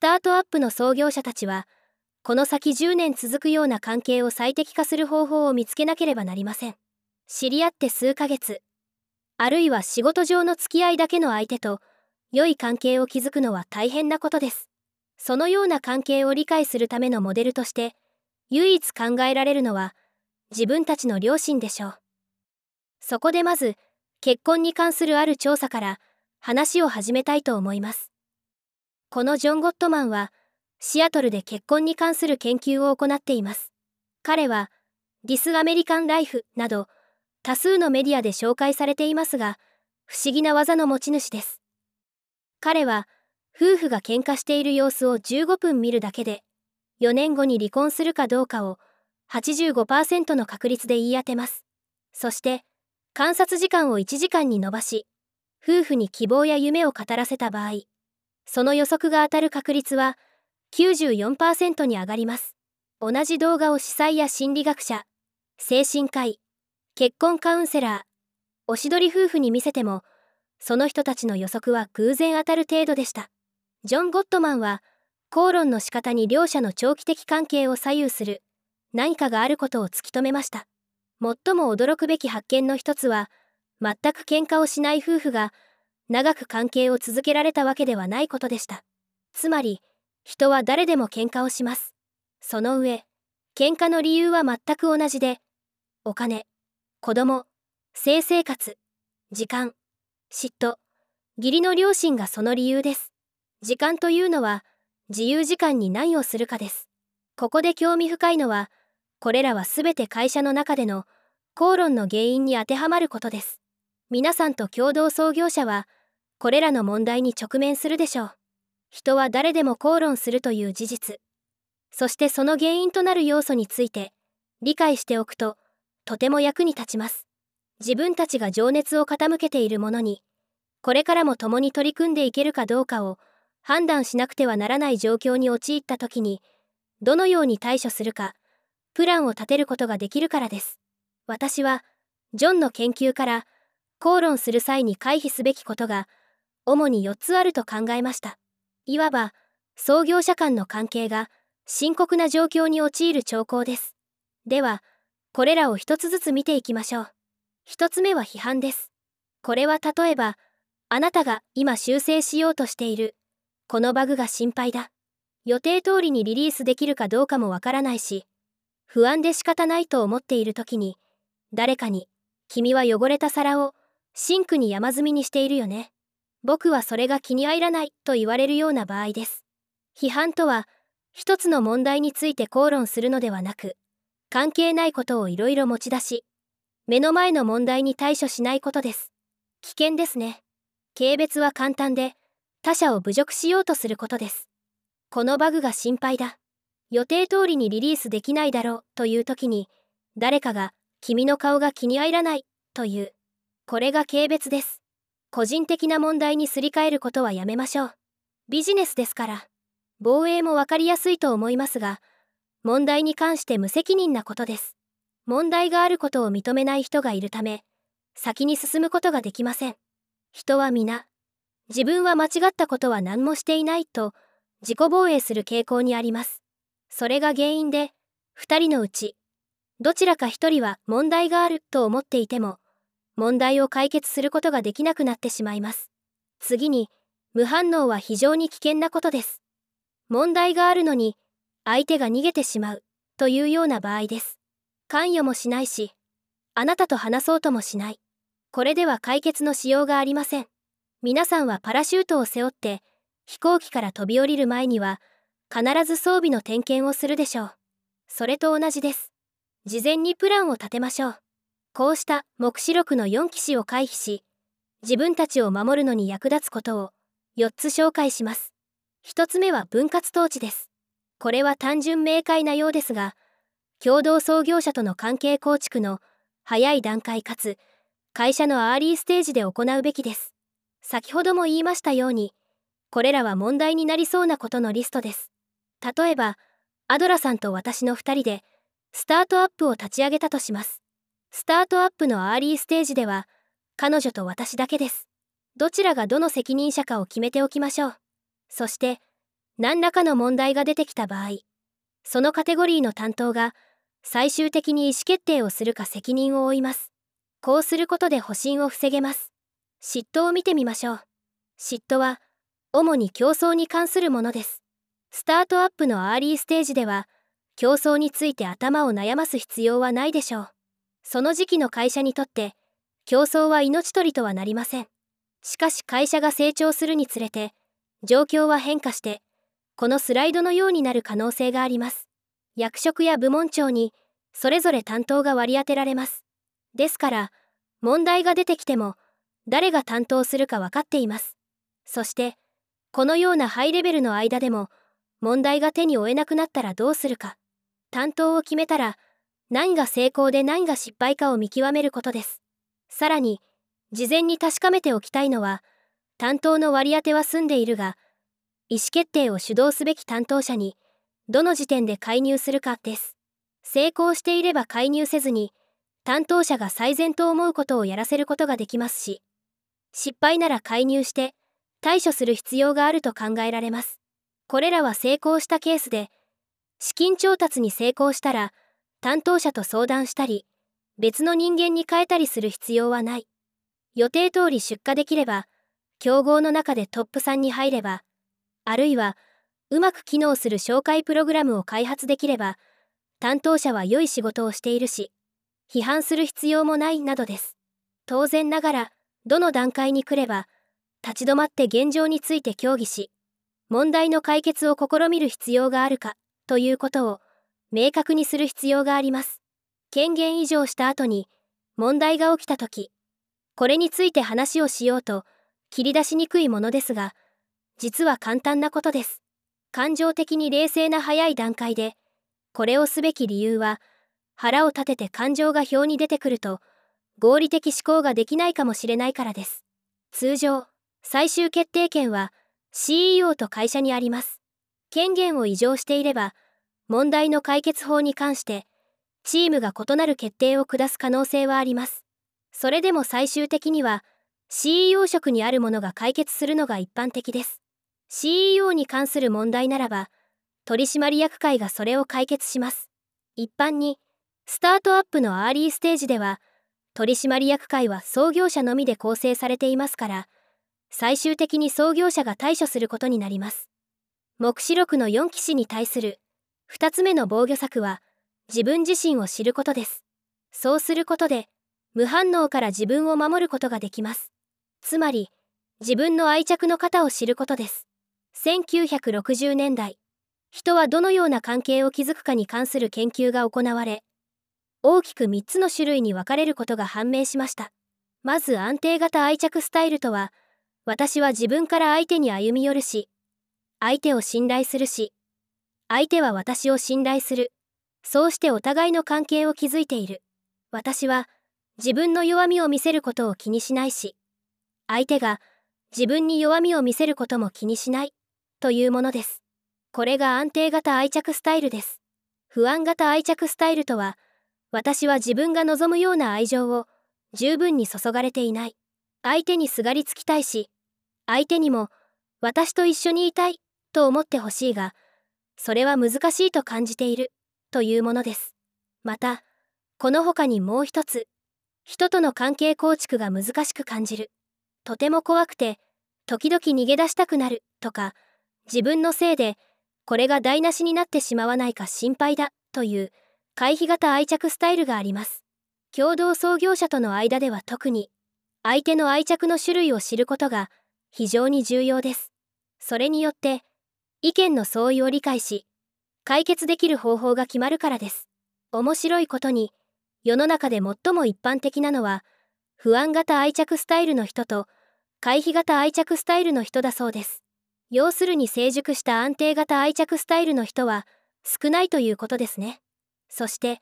タートアップの創業者たちはこの先10年続くような関係を最適化する方法を見つけなければなりません。知り合って数ヶ月あるいは仕事上の付き合いだけの相手と良い関係を築くのは大変なことです。そのような関係を理解するためのモデルとして唯一考えられるのは自分たちの両親でしょう。そこでまず結婚に関するある調査から話を始めたいと思います。このジョン・ゴットマンはシアトルで結婚に関する研究を行っています。彼はディス・アメリカン・ライフなど多数のメディアで紹介されていますが不思議な技の持ち主です。彼は夫婦が喧嘩している様子を15分見るだけで4年後に離婚するかどうかを85%の確率で言い当てます。そして観察時間を1時間に延ばし夫婦に希望や夢を語らせた場合その予測が当たる確率は94%に上がります。同じ動画を司祭や心理学者精神科医結婚カウンセラーおしどり夫婦に見せてもその人たちの予測は偶然当たる程度でした。ジョン・ゴットマンは口論の仕方に両者の長期的関係を左右する何かがあることを突き止めました。最も驚くべき発見の一つは全く喧嘩をしない夫婦が長く関係を続けられたわけではないことでした。つまり人は誰でも喧嘩をします。その上喧嘩の理由は全く同じでお金子供性生活時間嫉妬義理の両親がその理由です。時間というのは自由時間に何をするかです。ここで興味深いのはこれらは全て会社の中での口論の原因に当てはまることです。皆さんと共同創業者はこれらの問題に直面するでしょう。人は誰でも口論するという事実。そしてその原因となる要素について理解しておくととても役に立ちます。自分たちが情熱を傾けているものにこれからも共に取り組んでいけるかどうかを判断しなくてはならない状況に陥った時にどのように対処するかプランを立てることができるからです。私はジョンの研究から口論する際に回避すべきことが主に4つあると考えましたいわば創業者間の関係が深刻な状況に陥る兆候ですではこれらを一つずつ見ていきましょう。一つ目は批判です。これは例えば、あなたが今修正しようとしている、このバグが心配だ。予定通りにリリースできるかどうかもわからないし、不安で仕方ないと思っている時に、誰かに、君は汚れた皿をシンクに山積みにしているよね。僕はそれが気に入らないと言われるような場合です。批判とは、一つの問題について口論するのではなく、関係ないことをいろいろ持ち出し、目の前の問題に対処しないことです。危険ですね。軽蔑は簡単で、他者を侮辱しようとすることです。このバグが心配だ。予定通りにリリースできないだろうという時に、誰かが、君の顔が気に入らない、という。これが軽蔑です。個人的な問題にすり替えることはやめましょう。ビジネスですから。防衛もわかりやすいと思いますが、問題に関して無責任なことです。問題があることを認めない人がいるため、先に進むことができません。人は皆、自分は間違ったことは何もしていないと自己防衛する傾向にあります。それが原因で、2人のうち、どちらか1人は問題があると思っていても、問題を解決することができなくなってしまいます。次に、無反応は非常に危険なことです。問題があるのに、相手が逃げてしまうというような場合です。関与もしないし、あなたと話そうともしない。これでは解決のしようがありません。皆さんはパラシュートを背負って飛行機から飛び降りる前には必ず装備の点検をするでしょう。それと同じです。事前にプランを立てましょう。こうした目視録の4騎士を回避し、自分たちを守るのに役立つことを4つ紹介します。1つ目は分割統治です。これは単純明快なようですが共同創業者との関係構築の早い段階かつ会社のアーリーステージで行うべきです先ほども言いましたようにこれらは問題になりそうなことのリストです例えばアドラさんと私の2人でスタートアップを立ち上げたとしますスタートアップのアーリーステージでは彼女と私だけです。どちらがどの責任者かを決めておきましょう。そして何らかの問題が出てきた場合そのカテゴリーの担当が最終的に意思決定をするか責任を負います。こうすることで保身を防げます。嫉妬を見てみましょう。嫉妬は主に競争に関するものです。スタートアップのアーリーステージでは競争について頭を悩ます必要はないでしょう。その時期の会社にとって競争は命取りとはなりません。しかし会社が成長するにつれて状況は変化してこのスライドのようになる可能性があります。役職や部門長にそれぞれ担当が割り当てられます。ですから問題が出てきても誰が担当するか分かっています。そしてこのようなハイレベルの間でも問題が手に負えなくなったらどうするか。担当を決めたら何が成功で何が失敗かを見極めることです。さらに事前に確かめておきたいのは担当の割り当ては済んでいるが意思決定を主導すべき担当者にどの時点で介入するかです。成功していれば介入せずに担当者が最善と思うことをやらせることができますし失敗なら介入して対処する必要があると考えられます。これらは成功したケースで資金調達に成功したら担当者と相談したり別の人間に変えたりする必要はない。予定通り出荷できれば競合の中でトップ3に入ればあるいはうまく機能する紹介プログラムを開発できれば担当者は良い仕事をしているし批判する必要もないなどです。当然ながらどの段階に来れば立ち止まって現状について協議し問題の解決を試みる必要があるかということを明確にする必要があります。権限移譲した後に問題が起きた時これについて話をしようと切り出しにくいものですが実は簡単なことです。感情的に冷静な早い段階でこれをすべき理由は腹を立てて感情が表に出てくると合理的思考ができないかもしれないからです。通常最終決定権は CEO と会社にあります。権限を異常していれば問題の解決法に関してチームが異なる決定を下す可能性はあります。それでも最終的には CEO 職にあるものが解決するのが一般的です。CEO に関する問題ならば取締役会がそれを解決します。一般にスタートアップのアーリーステージでは取締役会は創業者のみで構成されていますから最終的に創業者が対処することになります。黙示録の4騎士に対する2つ目の防御策は自分自身を知ることです。そうすることで無反応から自分を守ることができます。つまり自分の愛着の型を知ることです。1960年代人はどのような関係を築くかに関する研究が行われ大きく3つの種類に分かれることが判明しました。まず安定型愛着スタイルとは私は自分から相手に歩み寄るし相手を信頼するし相手は私を信頼するそうしてお互いの関係を築いている私は自分の弱みを見せることを気にしないし相手が自分に弱みを見せることも気にしないというものです。これが安定型愛着スタイルです。不安型愛着スタイルとは、私は自分が望むような愛情を十分に注がれていない。相手にすがりつきたいし、相手にも私と一緒にいたいと思ってほしいが、それは難しいと感じているというものです。また、この他にもう一つ、人との関係構築が難しく感じる。とても怖くて、時々逃げ出したくなるとか、自分のせいでこれが台無しになってしまわないか心配だという回避型愛着スタイルがあります共同創業者との間では特に相手の愛着の種類を知ることが非常に重要ですそれによって意見の相違を理解し解決できる方法が決まるからです面白いことに世の中で最も一般的なのは不安型愛着スタイルの人と回避型愛着スタイルの人だそうです要するに成熟した安定型愛着スタイルの人は少ないということですね。そして、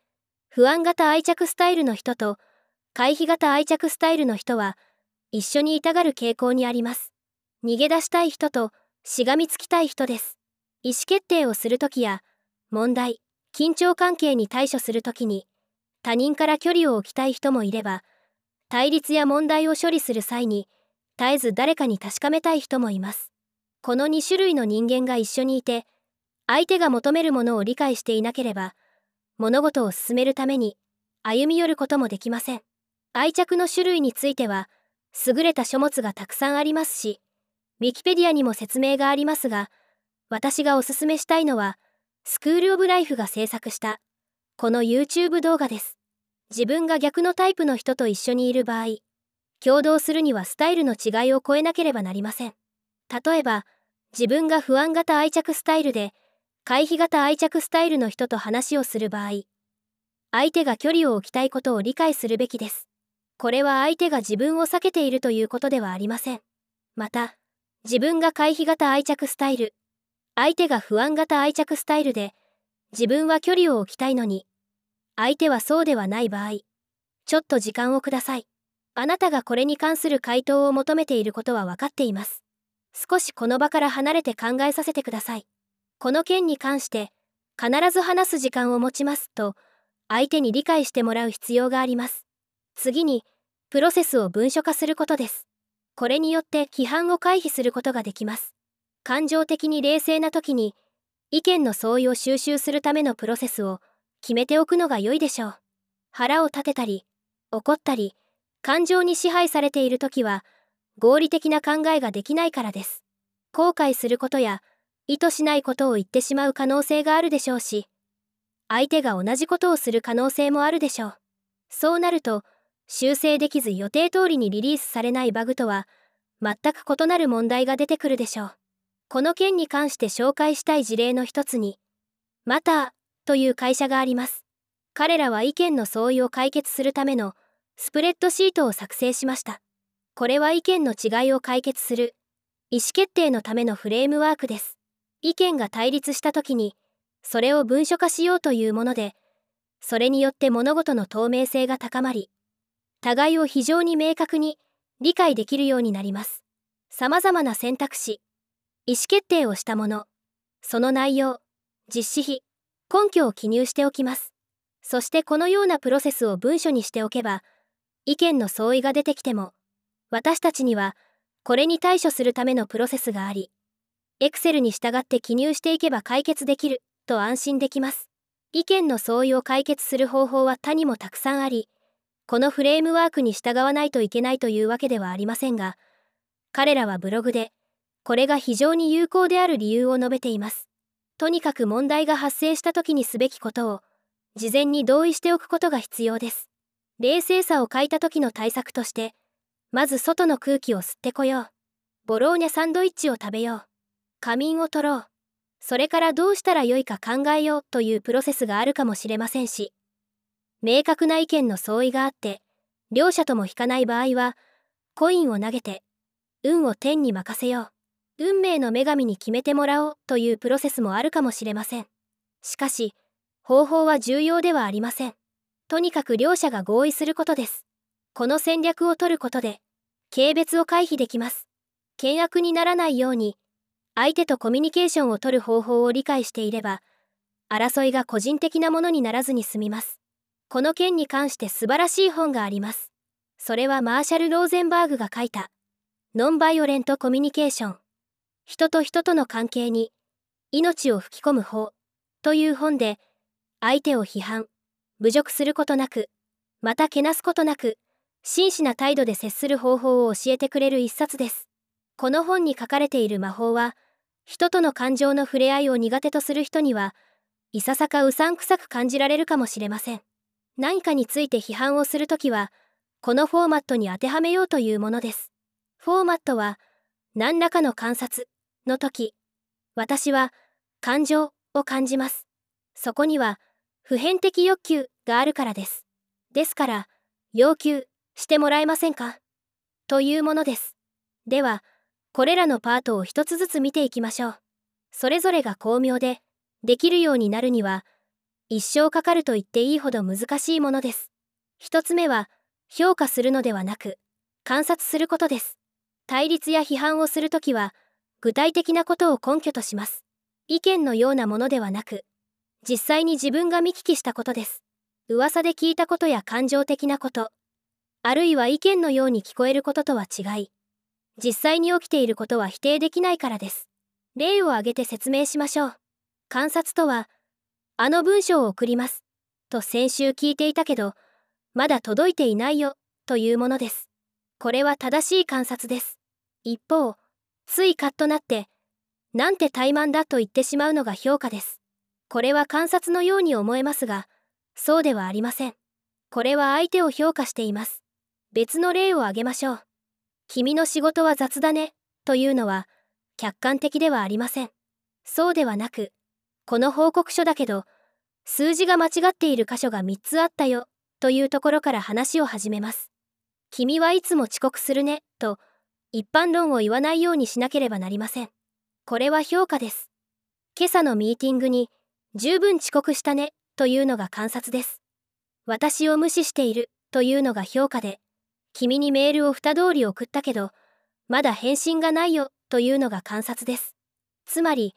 不安型愛着スタイルの人と回避型愛着スタイルの人は一緒にいたがる傾向にあります。逃げ出したい人としがみつきたい人です。意思決定をするときや問題、緊張関係に対処するときに他人から距離を置きたい人もいれば対立や問題を処理する際に絶えず誰かに確かめたい人もいます。この2種類の人間が一緒にいて、相手が求めるものを理解していなければ、物事を進めるために歩み寄ることもできません。愛着の種類については、優れた書物がたくさんありますし、ウィキペディアにも説明がありますが、私がおすすめしたいのは、スクールオブライフが制作した、この YouTube 動画です。自分が逆のタイプの人と一緒にいる場合、共同するにはスタイルの違いを超えなければなりません。例えば、自分が不安型愛着スタイルで、回避型愛着スタイルの人と話をする場合、相手が距離を置きたいことを理解するべきです。これは相手が自分を避けているということではありません。また、自分が回避型愛着スタイル、相手が不安型愛着スタイルで、自分は距離を置きたいのに、相手はそうではない場合、ちょっと時間をください。あなたがこれに関する回答を求めていることは分かっています。少しこの場から離れて考えさせてください。この件に関して、必ず話す時間を持ちますと、相手に理解してもらう必要があります。次に、プロセスを文書化することです。これによって批判を回避することができます。感情的に冷静な時に、意見の相違を収集するためのプロセスを決めておくのが良いでしょう。腹を立てたり、怒ったり、感情に支配されている時は、合理的な考えができないからです。後悔することや、意図しないことを言ってしまう可能性があるでしょうし、相手が同じことをする可能性もあるでしょう。そうなると、修正できず予定通りにリリースされないバグとは、全く異なる問題が出てくるでしょう。この件に関して紹介したい事例の一つに、マターという会社があります。彼らは意見の相違を解決するためのスプレッドシートを作成しました。これは意見の違いを解決する意思決定のためのフレームワークです。意見が対立した時に、それを文書化しようというもので、それによって物事の透明性が高まり、互いを非常に明確に理解できるようになります。様々な選択肢、意思決定をしたもの、その内容、実施費、根拠を記入しておきます。そしてこのようなプロセスを文書にしておけば、意見の相違が出てきても、私たちにはこれに対処するためのプロセスがあり、Excel に従って記入していけば解決できると安心できます。意見の相違を解決する方法は他にもたくさんあり、このフレームワークに従わないといけないというわけではありませんが、彼らはブログで、これが非常に有効である理由を述べています。とにかく問題が発生した時にすべきことを、事前に同意しておくことが必要です。冷静さを欠いた時の対策として、まず外の空気を吸ってこよう。ボローニャサンドイッチを食べよう。仮眠を取ろう。それからどうしたらよいか考えようというプロセスがあるかもしれませんし、明確な意見の相違があって、両者とも引かない場合は、コインを投げて、運を天に任せよう。運命の女神に決めてもらおうというプロセスもあるかもしれません。しかし、方法は重要ではありません。とにかく両者が合意することです。この戦略を取ることで、軽蔑を回避できます。険悪にならないように、相手とコミュニケーションをとる方法を理解していれば、争いが個人的なものにならずに済みます。この件に関して素晴らしい本があります。それはマーシャル・ローゼンバーグが書いた、ノンバイオレントコミュニケーション。人と人との関係に、命を吹き込む法、という本で、相手を批判、侮辱することなく、またけなすことなく、真摯な態度で接する方法を教えてくれる一冊です。この本に書かれている魔法は、人との感情の触れ合いを苦手とする人には、いささかうさんくさく感じられるかもしれません。何かについて批判をするときは、このフォーマットに当てはめようというものです。フォーマットは、何らかの観察の時、私は感情を感じます。そこには、普遍的欲求があるからです。ですから、要求してもらえませんか？というものです。では、これらのパートを一つずつ見ていきましょう。それぞれが巧妙で、できるようになるには、一生かかると言っていいほど難しいものです。一つ目は、評価するのではなく、観察することです。対立や批判をするときは、具体的なことを根拠とします。意見のようなものではなく、実際に自分が見聞きしたことです。噂で聞いたことや感情的なこと、あるいは意見のように聞こえることとは違い、実際に起きていることは否定できないからです。例を挙げて説明しましょう。観察とは、あの文章を送ります。と先週聞いていたけど、まだ届いていないよ、というものです。これは正しい観察です。一方、ついカッとなって、なんて怠慢だと言ってしまうのが評価です。これは観察のように思えますが、そうではありません。これは相手を評価しています。別の例を挙げましょう。君の仕事は雑だね、というのは、客観的ではありません。そうではなく、この報告書だけど、数字が間違っている箇所が3つあったよ、というところから話を始めます。君はいつも遅刻するね、と、一般論を言わないようにしなければなりません。これは評価です。今朝のミーティングに、十分遅刻したね、というのが観察です。私を無視している、というのが評価で、君にメールを二通り送ったけど、まだ返信がないよ、というのが観察です。つまり、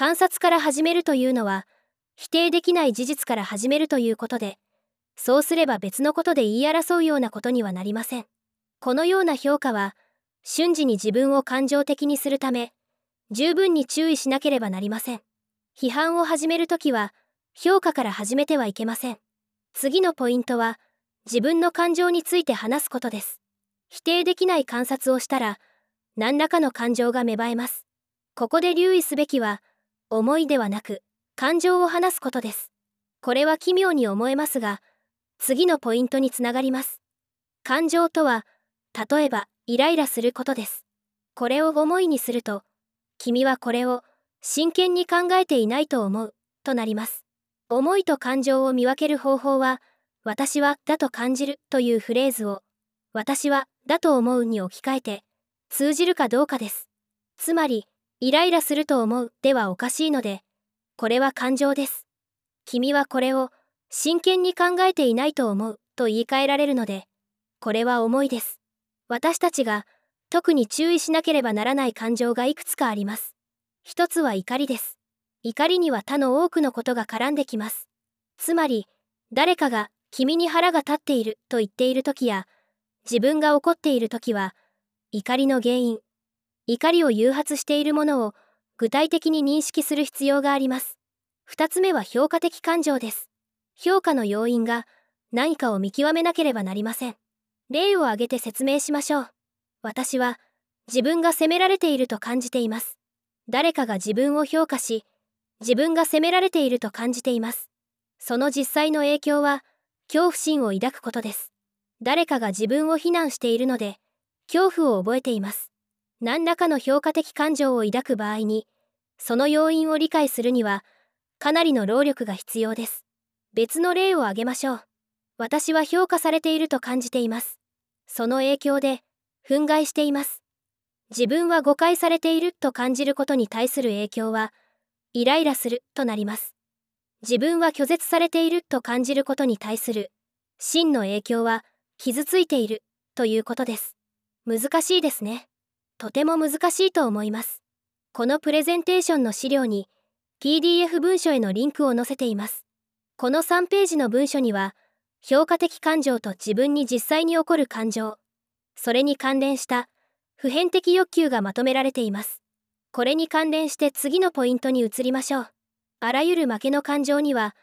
観察から始めるというのは、否定できない事実から始めるということで、そうすれば別のことで言い争うようなことにはなりません。このような評価は、瞬時に自分を感情的にするため、十分に注意しなければなりません。批判を始めるときは、評価から始めてはいけません。次のポイントは、自分の感情について話すことです。否定できない観察をしたら、何らかの感情が芽生えます。ここで留意すべきは、思いではなく、感情を話すことです。これは奇妙に思えますが、次のポイントにつながります。感情とは、例えば、イライラすることです。これを思いにすると、君はこれを真剣に考えていないと思う、となります。思いと感情を見分ける方法は、私は、だと感じるというフレーズを、私は、だと思うに置き換えて、通じるかどうかです。つまり、イライラすると思うではおかしいので、これは感情です。君はこれを真剣に考えていないと思うと言い換えられるので、これは思いです。私たちが特に注意しなければならない感情がいくつかあります。一つは怒りです。怒りには他の多くのことが絡んできます。つまり、誰かが君に腹が立っていると言っている時や、自分が怒っている時は、怒りの原因、怒りを誘発しているものを具体的に認識する必要があります。二つ目は評価的感情です。評価の要因が何かを見極めなければなりません。例を挙げて説明しましょう。私は自分が責められていると感じています。誰かが自分を評価し、自分が責められていると感じています。その実際の影響は恐怖心を抱くことです。誰かが自分を非難しているので、恐怖を覚えています。何らかの評価的感情を抱く場合に、その要因を理解するには、かなりの労力が必要です。別の例を挙げましょう。私は評価されていると感じています。その影響で、憤慨しています。自分は誤解されていると感じることに対する影響は、イライラするとなります。自分は拒絶されていると感じることに対する、真の影響は、傷ついているということです。難しいですね。とても難しいと思います。このプレゼンテーションの資料に PDF 文書へのリンクを載せています。この3ページの文書には、評価的感情と自分に実際に起こる感情、それに関連した普遍的欲求がまとめられています。これに関連して次のポイントに移りましょう。あらゆる負けの感情には、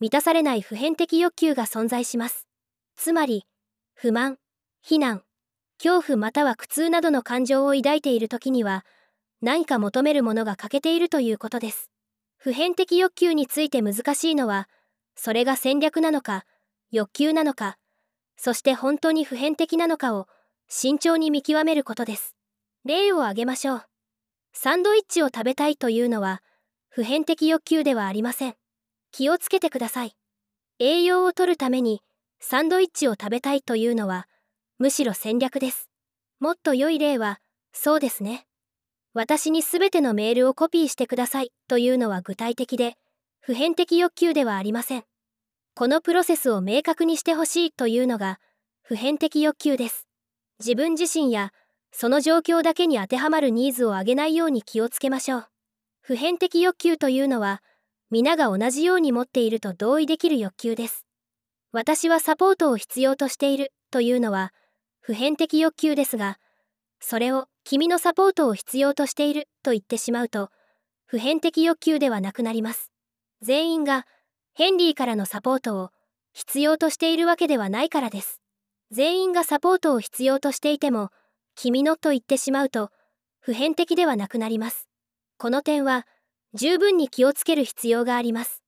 満たされない普遍的欲求が存在します。つまり、不満、非難、恐怖または苦痛などの感情を抱いている時には何か求めるものが欠けているということです。普遍的欲求について難しいのはそれが戦略なのか欲求なのかそして本当に普遍的なのかを慎重に見極めることです。例を挙げましょう。サンドイッチを食べたいというのは普遍的欲求ではありません。気をつけてください。栄養をとるためにサンドイッチを食べたいというのはむしろ戦略です。もっと良い例は、そうですね。私にすべてのメールをコピーしてくださいというのは具体的で、普遍的欲求ではありません。このプロセスを明確にしてほしいというのが、普遍的欲求です。自分自身や、その状況だけに当てはまるニーズを上げないように気をつけましょう。普遍的欲求というのは、皆が同じように持っていると同意できる欲求です。私はサポートを必要としているというのは、普遍的欲求ですが、それを君のサポートを必要としていると言ってしまうと、普遍的欲求ではなくなります。全員がヘンリーからのサポートを必要としているわけではないからです。全員がサポートを必要としていても、君のと言ってしまうと、普遍的ではなくなります。この点は、十分に気をつける必要があります。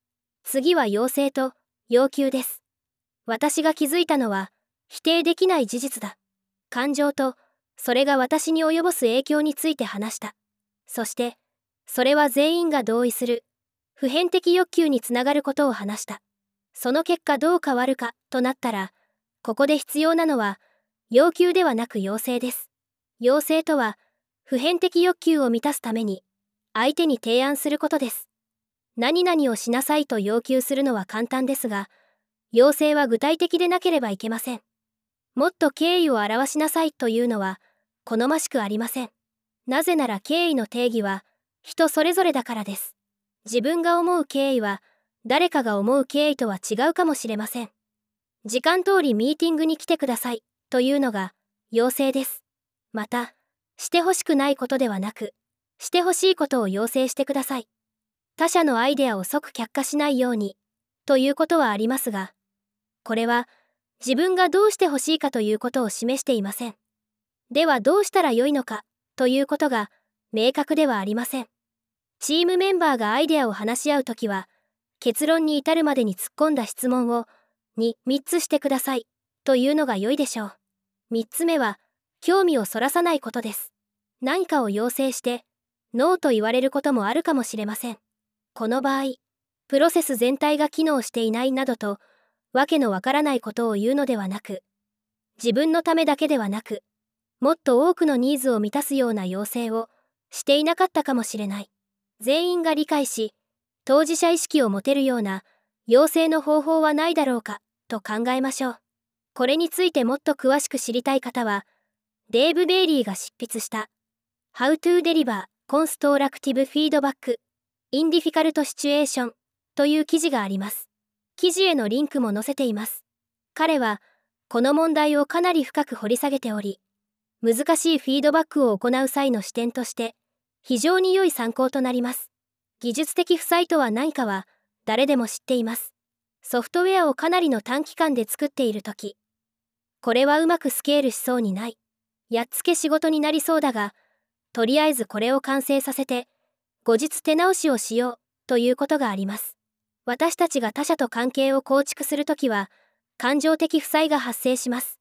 次は要請と要求です。私が気づいたのは、否定できない事実だ。感情と、それが私に及ぼす影響について話した。そして、それは全員が同意する、普遍的欲求につながることを話した。その結果どう変わるかとなったら、ここで必要なのは、要求ではなく要請です。要請とは、普遍的欲求を満たすために、相手に提案することです。何々をしなさいと要求するのは簡単ですが、要請は具体的でなければいけません。もっと敬意を表しなさいというのは、好ましくありません。なぜなら敬意の定義は、人それぞれだからです。自分が思う敬意は、誰かが思う敬意とは違うかもしれません。時間通りミーティングに来てくださいというのが要請です。また、してほしくないことではなく、してほしいことを要請してください。他者のアイデアを即却下しないように、ということはありますが、これは自分がどうしてほしいかということを示していません。ではどうしたらよいのか、ということが明確ではありません。チームメンバーがアイデアを話し合うときは、結論に至るまでに突っ込んだ質問をに3つしてくださいというのが良いでしょう。3つ目は、興味をそらさないことです。何かを要請して、ノーと言われることもあるかもしれません。この場合、プロセス全体が機能していないなどと、わけのわからないことを言うのではなく、自分のためだけではなく、もっと多くのニーズを満たすような要請をしていなかったかもしれない。全員が理解し、当事者意識を持てるような要請の方法はないだろうか。と考えましょう。これについてもっと詳しく知りたい方は、デーブ・ベイリーが執筆した How to Deliver Constructive Feedback in Difficult Situation という記事があります。記事へのリンクも載せています。彼は、この問題をかなり深く掘り下げており、難しいフィードバックを行う際の視点として、非常に良い参考となります。技術的負債とは何かは、誰でも知っています。ソフトウェアをかなりの短期間で作っている時これはうまくスケールしそうにないやっつけ仕事になりそうだがとりあえずこれを完成させて後日手直しをしようということがあります私たちが他者と関係を構築するときは感情的負債が発生します。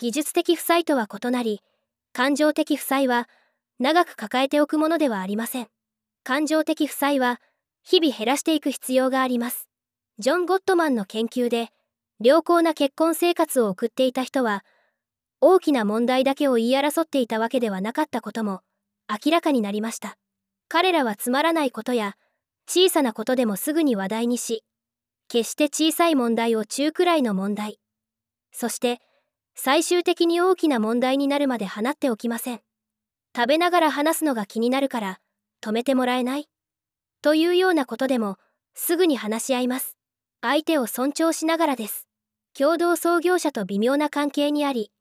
技術的負債とは異なり感情的負債は長く抱えておくものではありません。感情的負債は日々減らしていく必要があります。ジョン・ゴットマンの研究で良好な結婚生活を送っていた人は大きな問題だけを言い争っていたわけではなかったことも明らかになりました。彼らはつまらないことや小さなことでもすぐに話題にし決して小さい問題を中くらいの問題そして最終的に大きな問題になるまで放っておきません。食べながら話すのが気になるから止めてもらえない？というようなことでもすぐに話し合います。相手を尊重しながらです。共同創業者と微妙な関係にあり、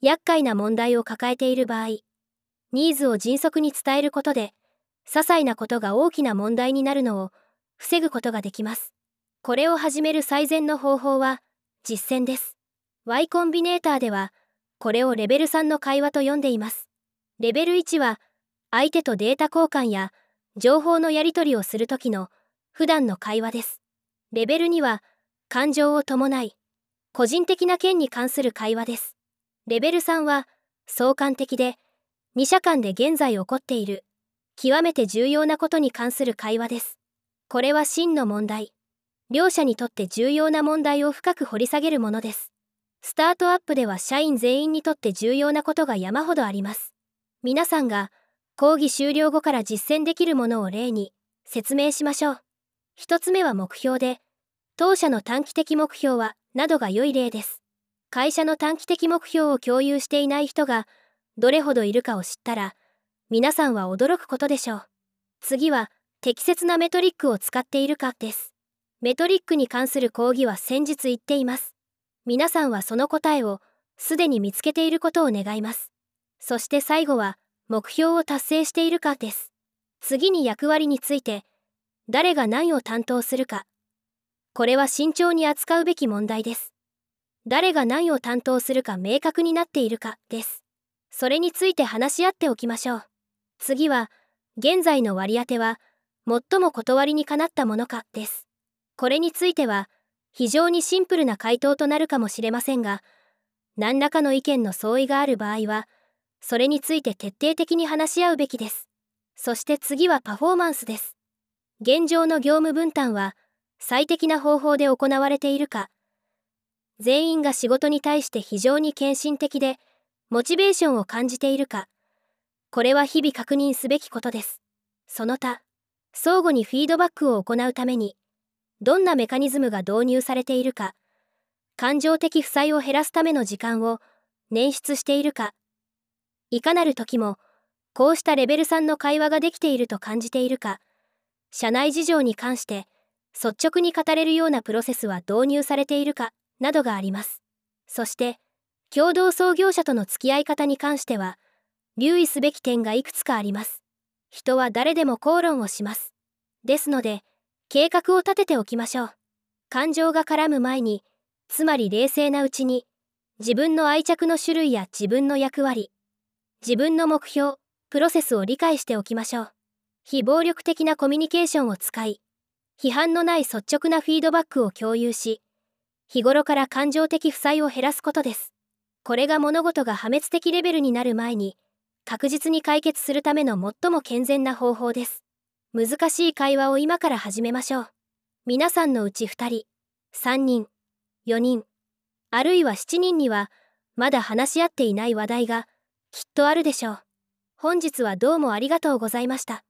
厄介な問題を抱えている場合、ニーズを迅速に伝えることで、些細なことが大きな問題になるのを防ぐことができます。これを始める最善の方法は、実践です。Y コンビネーターでは、これをレベル3の会話と呼んでいます。レベル1は、相手とデータ交換や情報のやり取りをするときの普段の会話です。レベル2は感情を伴い個人的な件に関する会話です。レベル3は相関的で二者間で現在起こっている極めて重要なことに関する会話です。これは真の問題。両者にとって重要な問題を深く掘り下げるものです。スタートアップでは社員全員にとって重要なことが山ほどあります。皆さんが講義終了後から実践できるものを例に説明しましょう。一つ目は目標で、当社の短期的目標は、などが良い例です。会社の短期的目標を共有していない人が、どれほどいるかを知ったら、皆さんは驚くことでしょう。次は、適切なメトリックを使っているかです。メトリックに関する講義は先日言っています。皆さんはその答えを、すでに見つけていることを願います。そして最後は、目標を達成しているかです。次に役割について、誰が何を担当するか。これは慎重に扱うべき問題です。誰が何を担当するか明確になっているかです。それについて話し合っておきましょう。次は、現在の割り当ては、最も断りにかなったものかです。これについては、非常にシンプルな回答となるかもしれませんが、何らかの意見の相違がある場合は、それについて徹底的に話し合うべきです。そして次はパフォーマンスです。現状の業務分担は、最適な方法で行われているか、全員が仕事に対して非常に献身的で、モチベーションを感じているか、これは日々確認すべきことです。その他、相互にフィードバックを行うために、どんなメカニズムが導入されているか、感情的負債を減らすための時間を捻出しているか、いかなる時も、こうしたレベル3の会話ができていると感じているか、社内事情に関して率直に語れるようなプロセスは導入されているか、などがあります。そして、共同創業者との付き合い方に関しては、留意すべき点がいくつかあります。人は誰でも口論をします。ですので、計画を立てておきましょう。感情が絡む前に、つまり冷静なうちに、自分の愛着の種類や自分の役割、自分の目標、プロセスを理解しておきましょう。非暴力的なコミュニケーションを使い、批判のない率直なフィードバックを共有し、日頃から感情的負債を減らすことです。これが物事が破滅的レベルになる前に、確実に解決するための最も健全な方法です。難しい会話を今から始めましょう。皆さんのうち2人、3人、4人、あるいは7人には、まだ話し合っていない話題が、きっとあるでしょう。本日はどうもありがとうございました。